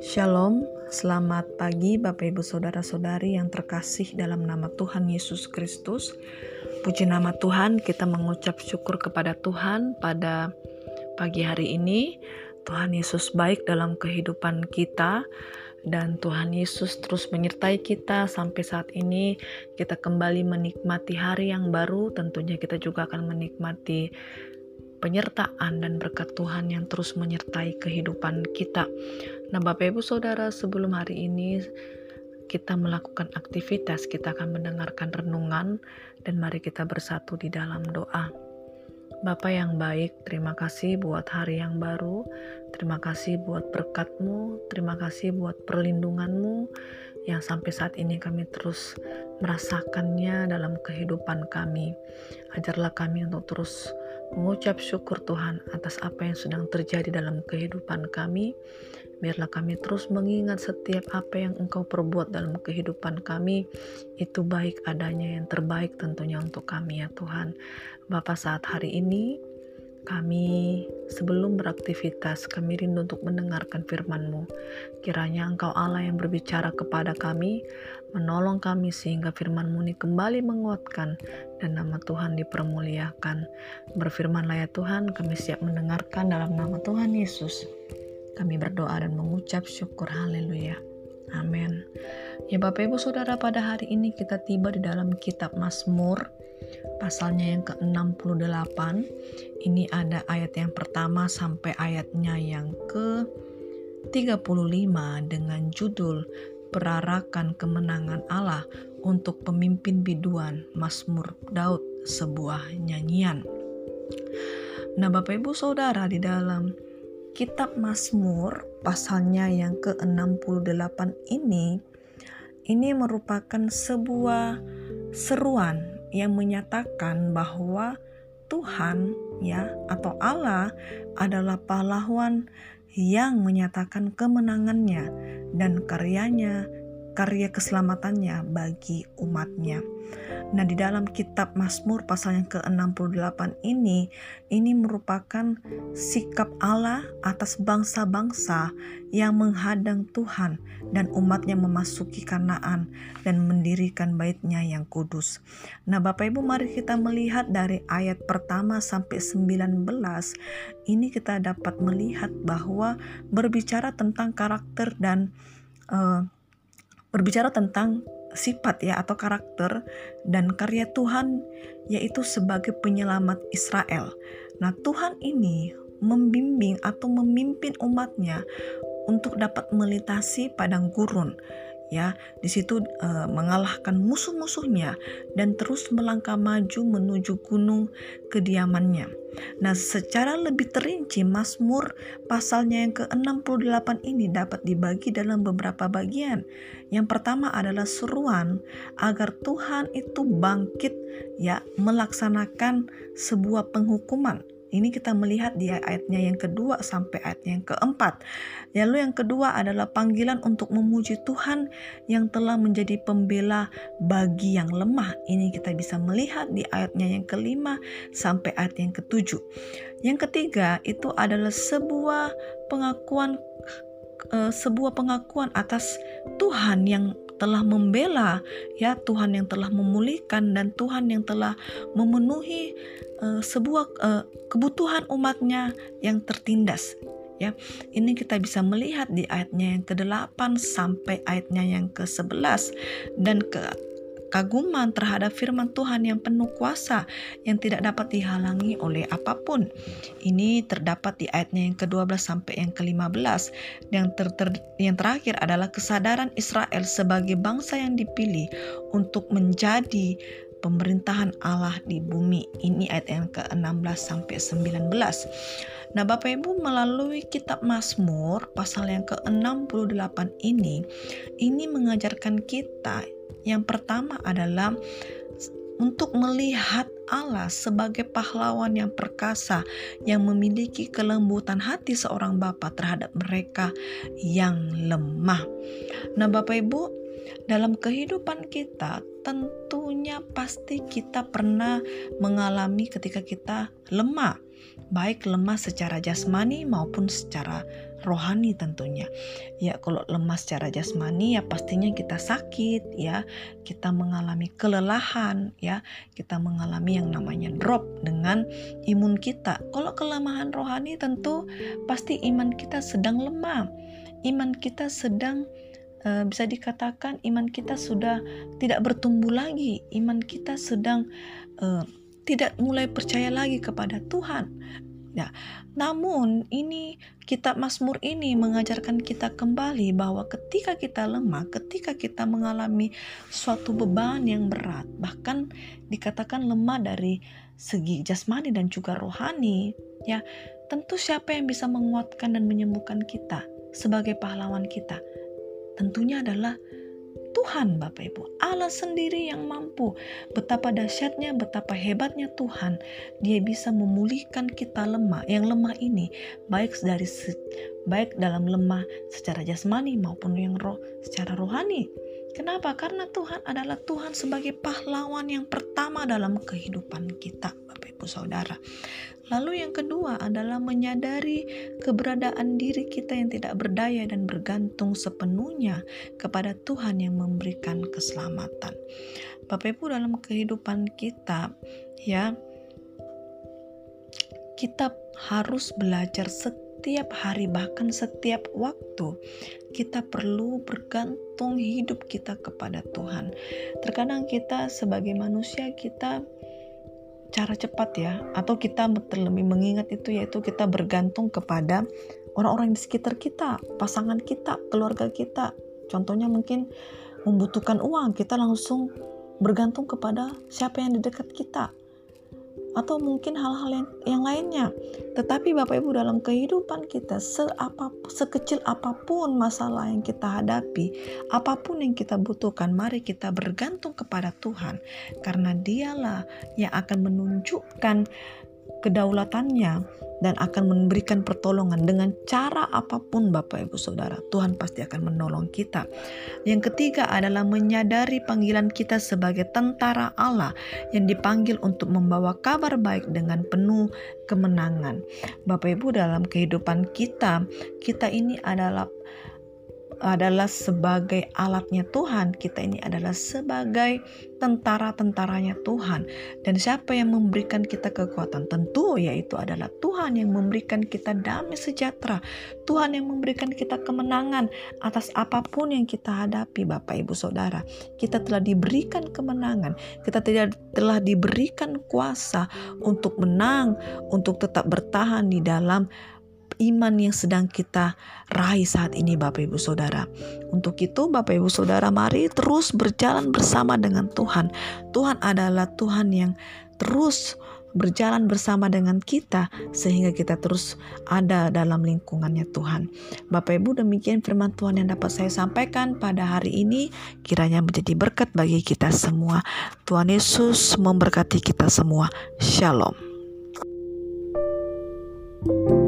Shalom, selamat pagi Bapak Ibu Saudara-saudari yang terkasih dalam nama Tuhan Yesus Kristus. Puji nama Tuhan, kita mengucap syukur kepada Tuhan pada pagi hari ini. Tuhan Yesus baik dalam kehidupan kita dan Tuhan Yesus terus menyertai kita sampai saat ini kita kembali menikmati hari yang baru tentunya kita juga akan menikmati penyertaan dan berkat Tuhan yang terus menyertai kehidupan kita. Nah, Bapak Ibu Saudara, sebelum hari ini kita melakukan aktivitas, kita akan mendengarkan renungan dan mari kita bersatu di dalam doa. Bapak yang baik, terima kasih buat hari yang baru, terima kasih buat berkatmu, terima kasih buat perlindunganmu yang sampai saat ini kami terus merasakannya dalam kehidupan kami. Ajarlah kami untuk terus mengucap syukur Tuhan atas apa yang sedang terjadi dalam kehidupan kami. Biarlah kami terus mengingat setiap apa yang Engkau perbuat dalam kehidupan kami. Itu baik adanya yang terbaik tentunya untuk kami ya Tuhan. Bapak saat hari ini kami sebelum beraktivitas, kami rindu untuk mendengarkan firman-Mu. Kiranya Engkau Allah yang berbicara kepada kami, menolong kami sehingga firman-Mu ini kembali menguatkan dan nama Tuhan dipermuliakan. Berfirmanlah ya Tuhan, kami siap mendengarkan dalam nama Tuhan Yesus. Kami berdoa dan mengucap syukur haleluya. Amin. Ya Bapak Ibu Saudara pada hari ini kita tiba di dalam kitab Mazmur pasalnya yang ke-68. Ini ada ayat yang pertama sampai ayatnya yang ke-35 dengan judul Perarakan Kemenangan Allah untuk Pemimpin Biduan Mazmur Daud sebuah nyanyian. Nah, Bapak Ibu Saudara di dalam kitab Mazmur pasalnya yang ke-68 ini ini merupakan sebuah seruan yang menyatakan bahwa Tuhan ya atau Allah adalah pahlawan yang menyatakan kemenangannya dan karyanya karya keselamatannya bagi umatnya. Nah, di dalam kitab Mazmur pasal yang ke-68 ini, ini merupakan sikap Allah atas bangsa-bangsa yang menghadang Tuhan dan umatnya memasuki kanaan dan mendirikan baitnya yang kudus. Nah, Bapak Ibu mari kita melihat dari ayat pertama sampai 19, ini kita dapat melihat bahwa berbicara tentang karakter dan uh, berbicara tentang sifat ya atau karakter dan karya Tuhan yaitu sebagai penyelamat Israel. Nah, Tuhan ini membimbing atau memimpin umatnya untuk dapat melintasi padang gurun ya di situ e, mengalahkan musuh-musuhnya dan terus melangkah maju menuju gunung kediamannya. Nah, secara lebih terinci Mazmur pasalnya yang ke-68 ini dapat dibagi dalam beberapa bagian. Yang pertama adalah seruan agar Tuhan itu bangkit ya melaksanakan sebuah penghukuman ini kita melihat di ayatnya yang kedua sampai ayatnya yang keempat. Lalu yang kedua adalah panggilan untuk memuji Tuhan yang telah menjadi pembela bagi yang lemah. Ini kita bisa melihat di ayatnya yang kelima sampai ayat yang ketujuh. Yang ketiga itu adalah sebuah pengakuan uh, sebuah pengakuan atas Tuhan yang telah membela ya Tuhan yang telah memulihkan dan Tuhan yang telah memenuhi uh, sebuah uh, kebutuhan umatnya yang tertindas ya. Ini kita bisa melihat di ayatnya yang ke-8 sampai ayatnya yang ke-11 dan ke kekaguman terhadap firman Tuhan yang penuh kuasa yang tidak dapat dihalangi oleh apa pun. Ini terdapat di ayatnya yang ke-12 sampai yang ke-15. Yang, ter, ter, yang terakhir adalah kesadaran Israel sebagai bangsa yang dipilih untuk menjadi pemerintahan Allah di bumi. Ini ayat yang ke-16 sampai 19. Nah, Bapak Ibu melalui kitab Mazmur pasal yang ke-68 ini ini mengajarkan kita yang pertama adalah untuk melihat Allah sebagai pahlawan yang perkasa yang memiliki kelembutan hati seorang bapa terhadap mereka yang lemah. Nah, Bapak Ibu, dalam kehidupan kita tentunya pasti kita pernah mengalami ketika kita lemah baik lemah secara jasmani maupun secara rohani tentunya. Ya, kalau lemah secara jasmani ya pastinya kita sakit ya, kita mengalami kelelahan ya, kita mengalami yang namanya drop dengan imun kita. Kalau kelemahan rohani tentu pasti iman kita sedang lemah. Iman kita sedang uh, bisa dikatakan iman kita sudah tidak bertumbuh lagi, iman kita sedang uh, tidak mulai percaya lagi kepada Tuhan. Ya, namun ini kitab Mazmur ini mengajarkan kita kembali bahwa ketika kita lemah, ketika kita mengalami suatu beban yang berat, bahkan dikatakan lemah dari segi jasmani dan juga rohani, ya, tentu siapa yang bisa menguatkan dan menyembuhkan kita sebagai pahlawan kita? Tentunya adalah Tuhan Bapak Ibu. Allah sendiri yang mampu. Betapa dahsyatnya, betapa hebatnya Tuhan. Dia bisa memulihkan kita lemah. Yang lemah ini baik dari baik dalam lemah secara jasmani maupun yang roh secara rohani. Kenapa? Karena Tuhan adalah Tuhan sebagai pahlawan yang pertama dalam kehidupan kita, Saudara. Lalu yang kedua adalah menyadari keberadaan diri kita yang tidak berdaya dan bergantung sepenuhnya kepada Tuhan yang memberikan keselamatan. Bapak Ibu dalam kehidupan kita ya kita harus belajar setiap hari bahkan setiap waktu kita perlu bergantung hidup kita kepada Tuhan. Terkadang kita sebagai manusia kita cara cepat ya atau kita terlebih mengingat itu yaitu kita bergantung kepada orang-orang di sekitar kita, pasangan kita, keluarga kita. Contohnya mungkin membutuhkan uang, kita langsung bergantung kepada siapa yang di dekat kita atau mungkin hal-hal yang, yang lainnya. Tetapi Bapak Ibu dalam kehidupan kita seapa, sekecil apa pun masalah yang kita hadapi, apa pun yang kita butuhkan, mari kita bergantung kepada Tuhan karena Dialah yang akan menunjukkan kedaulatannya dan akan memberikan pertolongan dengan cara apa pun Bapak Ibu Saudara. Tuhan pasti akan menolong kita. Yang ketiga adalah menyadari panggilan kita sebagai tentara Allah yang dipanggil untuk membawa kabar baik dengan penuh kemenangan. Bapak Ibu dalam kehidupan kita, kita ini adalah adalah sebagai alatnya Tuhan, kita ini adalah sebagai tentara-tentaranya Tuhan. Dan siapa yang memberikan kita kekuatan? Tentu yaitu adalah Tuhan yang memberikan kita damai sejahtera. Tuhan yang memberikan kita kemenangan atas apa pun yang kita hadapi Bapak Ibu Saudara. Kita telah diberikan kemenangan, kita tidak telah diberikan kuasa untuk menang, untuk tetap bertahan di dalam iman yang sedang kita raih saat ini Bapak Ibu Saudara. Untuk itu Bapak Ibu Saudara mari terus berjalan bersama dengan Tuhan. Tuhan adalah Tuhan yang terus berjalan bersama dengan kita sehingga kita terus ada dalam lingkungannya Tuhan. Bapak Ibu demikian firman Tuhan yang dapat saya sampaikan pada hari ini kiranya menjadi berkat bagi kita semua. Tuhan Yesus memberkati kita semua. Shalom. thank you